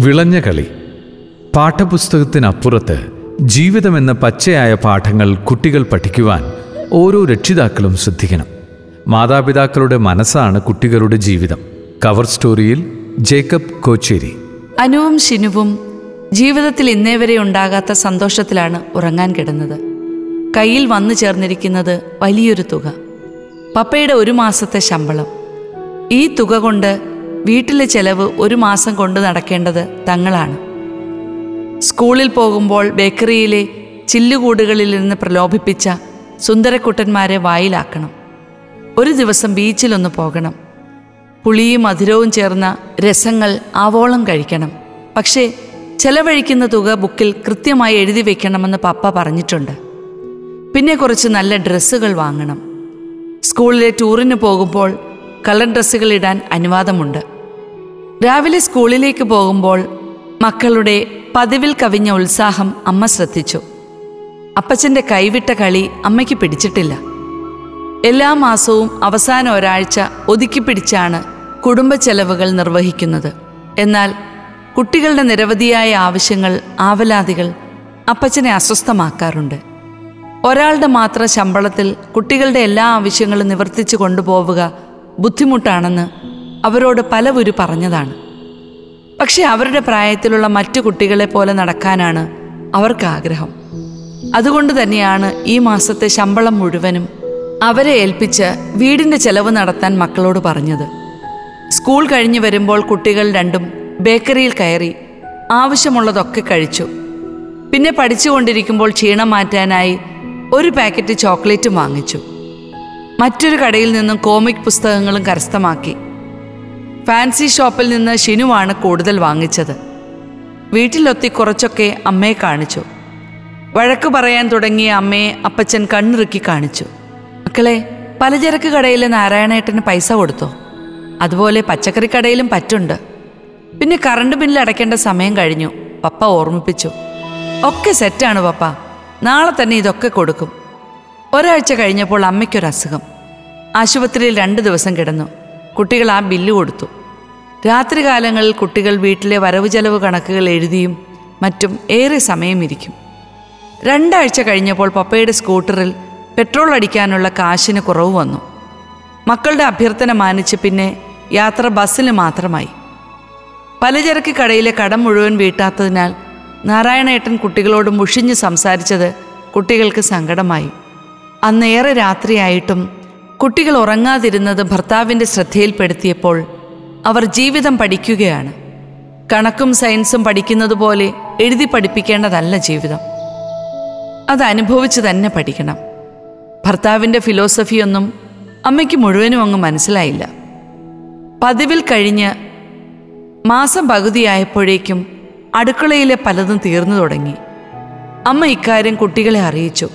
വിളഞ്ഞ കളി. പാഠപുസ്തകത്തിനപ്പുറത്ത് ജീവിതമെന്ന പച്ചയായ പാഠങ്ങൾ കുട്ടികൾ പഠിക്കുവാൻ ഓരോ രക്ഷിതാക്കളും ശ്രദ്ധിക്കണം. മാതാപിതാക്കളുടെ മനസ്സാണ് കുട്ടികളുടെ ജീവിതം. കവർ സ്റ്റോറിയിൽ ജേക്കബ് കോച്ചേരി. അനുവും ഷിനുവും ജീവിതത്തിൽ ഇന്നേ വരെ ഉണ്ടാകാത്ത സന്തോഷത്തിലാണ് ഉറങ്ങാൻ കിടന്നത്. കയ്യിൽ വന്നു ചേർന്നിരിക്കുന്നത് വലിയൊരു തുക. പപ്പയുടെ ഒരു മാസത്തെ ശമ്പളം. ഈ തുക കൊണ്ട് വീട്ടിലെ ചെലവ് ഒരു മാസം കൊണ്ട് നടക്കേണ്ടത് തങ്ങളാണ്. സ്കൂളിൽ പോകുമ്പോൾ ബേക്കറിയിലെ ചില്ലുകൂടുകളിൽ നിന്ന് പ്രലോഭിപ്പിച്ച സുന്ദരക്കുട്ടന്മാരെ വായിലാക്കണം. ഒരു ദിവസം ബീച്ചിലൊന്ന് പോകണം. പുളിയും മധുരവും ചേർന്ന രസങ്ങൾ ആവോളം കഴിക്കണം. പക്ഷേ ചെലവഴിക്കുന്ന തുക ബുക്കിൽ കൃത്യമായി എഴുതി വെക്കണമെന്ന് പപ്പ പറഞ്ഞിട്ടുണ്ട്. പിന്നെ കുറച്ച് നല്ല ഡ്രസ്സുകൾ വാങ്ങണം. സ്കൂളിലെ ടൂറിന് പോകുമ്പോൾ കളർ ഡ്രസ്സുകൾ ഇടാൻ അനുവാദമുണ്ട്. രാവിലെ സ്കൂളിലേക്ക് പോകുമ്പോൾ മക്കളുടെ പതിവിൽ കവിഞ്ഞ ഉത്സാഹം അമ്മ ശ്രദ്ധിച്ചു. അപ്പച്ചന്റെ കൈവിട്ട കളി അമ്മയ്ക്ക് പിടിച്ചിട്ടില്ല. എല്ലാ മാസവും അവസാന ഒരാഴ്ച ഒതുക്കി പിടിച്ചാണ് കുടുംബ ചെലവുകൾ നിർവഹിക്കുന്നത്. എന്നാൽ കുട്ടികളുടെ നിരവധിയായ ആവശ്യങ്ങൾ ആവലാതികൾ അപ്പച്ചനെ അസ്വസ്ഥമാക്കാറുണ്ട്. ഒരാളുടെ മാത്രം ശമ്പളത്തിൽ കുട്ടികളുടെ എല്ലാ ആവശ്യങ്ങളും നിവർത്തിച്ചു കൊണ്ടുപോവുക ബുദ്ധിമുട്ടാണെന്ന് അവരോട് പലവുരു പറഞ്ഞതാണ്. പക്ഷെ അവരുടെ പ്രായത്തിലുള്ള മറ്റു കുട്ടികളെ പോലെ നടക്കാനാണ് അവർക്ക് ആഗ്രഹം. അതുകൊണ്ട് തന്നെയാണ് ഈ മാസത്തെ ശമ്പളം മുഴുവനും അവരെ ഏൽപ്പിച്ച് വീടിന്റെ ചെലവ് നടത്താൻ മക്കളോട് പറഞ്ഞത്. സ്കൂൾ കഴിഞ്ഞു വരുമ്പോൾ കുട്ടികൾ രണ്ടും ബേക്കറിയിൽ കയറി ആവശ്യമുള്ളതൊക്കെ കഴിച്ചു. പിന്നെ പഠിച്ചുകൊണ്ടിരിക്കുമ്പോൾ ക്ഷീണം മാറ്റാനായി ഒരു പാക്കറ്റ് ചോക്ലേറ്റും വാങ്ങിച്ചു. മറ്റൊരു കടയിൽ നിന്നും കോമിക് പുസ്തകങ്ങളും കരസ്ഥമാക്കി. ഫാൻസി ഷോപ്പിൽ നിന്ന് ഷിനുവാണ് കൂടുതൽ വാങ്ങിച്ചത്. വീട്ടിലൊത്തി കുറച്ചൊക്കെ അമ്മയെ കാണിച്ചു. വഴക്ക് പറയാൻ തുടങ്ങിയ അമ്മയെ അപ്പച്ചൻ കണ്ണിറുക്കി കാണിച്ചു. മക്കളെ പലചരക്ക് കടയിലെ നാരായണേട്ടന് പൈസ കൊടുത്തോ? അതുപോലെ പച്ചക്കറി കടയിലും പറ്റുണ്ട്. പിന്നെ കറണ്ട് ബില്ല് അടയ്ക്കേണ്ട സമയം കഴിഞ്ഞു. പപ്പ ഓർമ്മിപ്പിച്ചു. ഒക്കെ സെറ്റാണ് പപ്പ. നാളെ തന്നെ ഇതൊക്കെ കൊടുക്കും. ഒരാഴ്ച കഴിഞ്ഞപ്പോൾ അമ്മയ്ക്കൊരു അസുഖം ആശുപത്രിയിൽ രണ്ട് ദിവസം കിടന്നു. കുട്ടികൾ ആ ബില്ല് കൊടുത്തു. രാത്രികാലങ്ങളിൽ കുട്ടികൾ വീട്ടിലെ വരവ് ചെലവ് കണക്കുകൾ എഴുതിയും മറ്റും ഏറെ സമയമിരിക്കും. രണ്ടാഴ്ച കഴിഞ്ഞപ്പോൾ പപ്പയുടെ സ്കൂട്ടറിൽ പെട്രോൾ അടിക്കാനുള്ള കാശിന് കുറവ് വന്നു. മക്കളുടെ അഭ്യർത്ഥന മാനിച്ച് പിന്നെ യാത്ര ബസ്സിന് മാത്രമായി. പലചരക്ക് കടയിലെ കടം മുഴുവൻ വീട്ടാത്തതിനാൽ നാരായണേട്ടൻ കുട്ടികളോട് മുഷിഞ്ഞ് സംസാരിച്ചത് കുട്ടികൾക്ക് സങ്കടമായി. അന്നേറെ രാത്രിയായിട്ടും കുട്ടികൾ ഉറങ്ങാതിരുന്നത് ഭർത്താവിന്റെ ശ്രദ്ധയിൽപ്പെടുത്തിയപ്പോൾ അവർ ജീവിതം പഠിക്കുകയാണ്. കണക്കും സയൻസും പഠിക്കുന്നത് പോലെ എഴുതി പഠിപ്പിക്കേണ്ടതല്ല ജീവിതം. അത് അനുഭവിച്ച് തന്നെ പഠിക്കണം. ഭർത്താവിന്റെ ഫിലോസഫിയൊന്നും അമ്മയ്ക്ക് മുഴുവനും അങ്ങ് മനസ്സിലായില്ല. പതിവിൽ കഴിഞ്ഞ് മാസം പകുതിയായപ്പോഴേക്കും അടുക്കളയിലെ പലതും തീർന്നു തുടങ്ങി. അമ്മ ഇക്കാര്യം കുട്ടികളെ അറിയിച്ചു.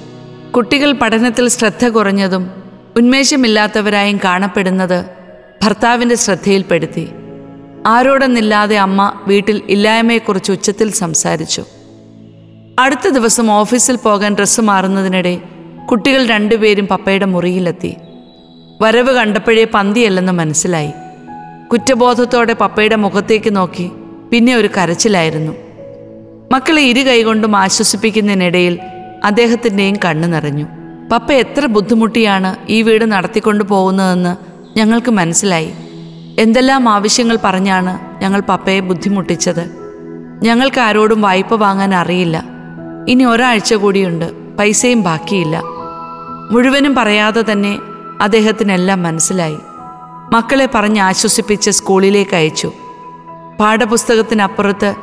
കുട്ടികൾ പഠനത്തിൽ ശ്രദ്ധ കുറഞ്ഞതും ഉന്മേഷമില്ലാത്തവരായും കാണപ്പെടുന്നത് ഭർത്താവിന്റെ ശ്രദ്ധയിൽപ്പെടുത്തി. ആരോടെന്നില്ലാതെ അമ്മ വീട്ടിൽ ഇല്ലായ്മയെക്കുറിച്ച് ഉച്ചത്തിൽ സംസാരിച്ചു. അടുത്ത ദിവസം ഓഫീസിൽ പോകാൻ ഡ്രസ്സ് മാറുന്നതിനിടെ കുട്ടികൾ രണ്ടുപേരും പപ്പയുടെ മുറിയിലെത്തി. വരവ് കണ്ടപ്പോഴേ പന്തിയല്ലെന്ന് മനസ്സിലായി. കുറ്റബോധത്തോടെ പപ്പയുടെ മുഖത്തേക്ക് നോക്കി പിന്നെ ഒരു കരച്ചിലായിരുന്നു. മക്കളെ ഇരു കൈകൊണ്ടും ആശ്വസിപ്പിക്കുന്നതിനിടയിൽ അദ്ദേഹത്തിന്റെയും കണ്ണു നിറഞ്ഞു. പപ്പ എത്ര ബുദ്ധിമുട്ടിയാണ് ഈ വീട് നടത്തിക്കൊണ്ടു പോകുന്നതെന്ന് ഞങ്ങൾക്ക് മനസ്സിലായി. എന്തെല്ലാം ആവശ്യങ്ങൾ പറഞ്ഞാണ് ഞങ്ങൾ പപ്പയെ ബുദ്ധിമുട്ടിച്ചത്. ഞങ്ങൾക്ക് ആരോടും വായ്പ വാങ്ങാൻ അറിയില്ല. ഇനി ഒരാഴ്ച കൂടിയുണ്ട് പൈസയും ബാക്കിയില്ല. മുഴുവനും പറയാതെ തന്നെ അദ്ദേഹത്തിനെല്ലാം മനസ്സിലായി. മക്കളെ പറഞ്ഞ് ആശ്വസിപ്പിച്ച് സ്കൂളിലേക്ക് അയച്ചു. പാഠപുസ്തകത്തിനപ്പുറത്ത്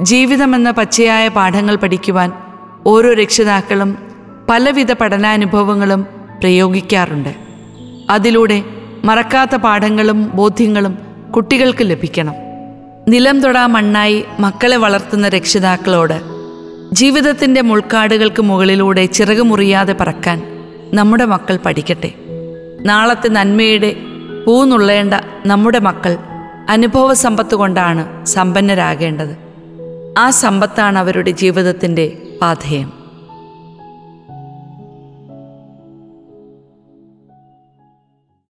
ജീവിതമെന്ന പച്ചയായ പാഠങ്ങൾ പഠിക്കുവാൻ ഓരോ രക്ഷിതാക്കളും പലവിധ പഠനാനുഭവങ്ങളും പ്രയോഗിക്കാറുണ്ട്. അതിലൂടെ മറക്കാത്ത പാഠങ്ങളും ബോധ്യങ്ങളും കുട്ടികൾക്ക് ലഭിക്കണം. നിലം തൊടാ മണ്ണായി മക്കളെ വളർത്തുന്ന രക്ഷിതാക്കളോട് ജീവിതത്തിന്റെ മുൾക്കാടുകൾക്ക് മുകളിലൂടെ ചിറകുമുറിയാതെ പറക്കാൻ നമ്മുടെ മക്കൾ പഠിക്കട്ടെ. നാളത്തെ നന്മയുടെ പൂന്നുള്ളേണ്ട നമ്മുടെ മക്കൾ അനുഭവ സമ്പത്ത് കൊണ്ടാണ് സമ്പന്നരാകേണ്ടത്. ആ സമ്പത്താണ് അവരുടെ ജീവിതത്തിന്റെ പാഥേയം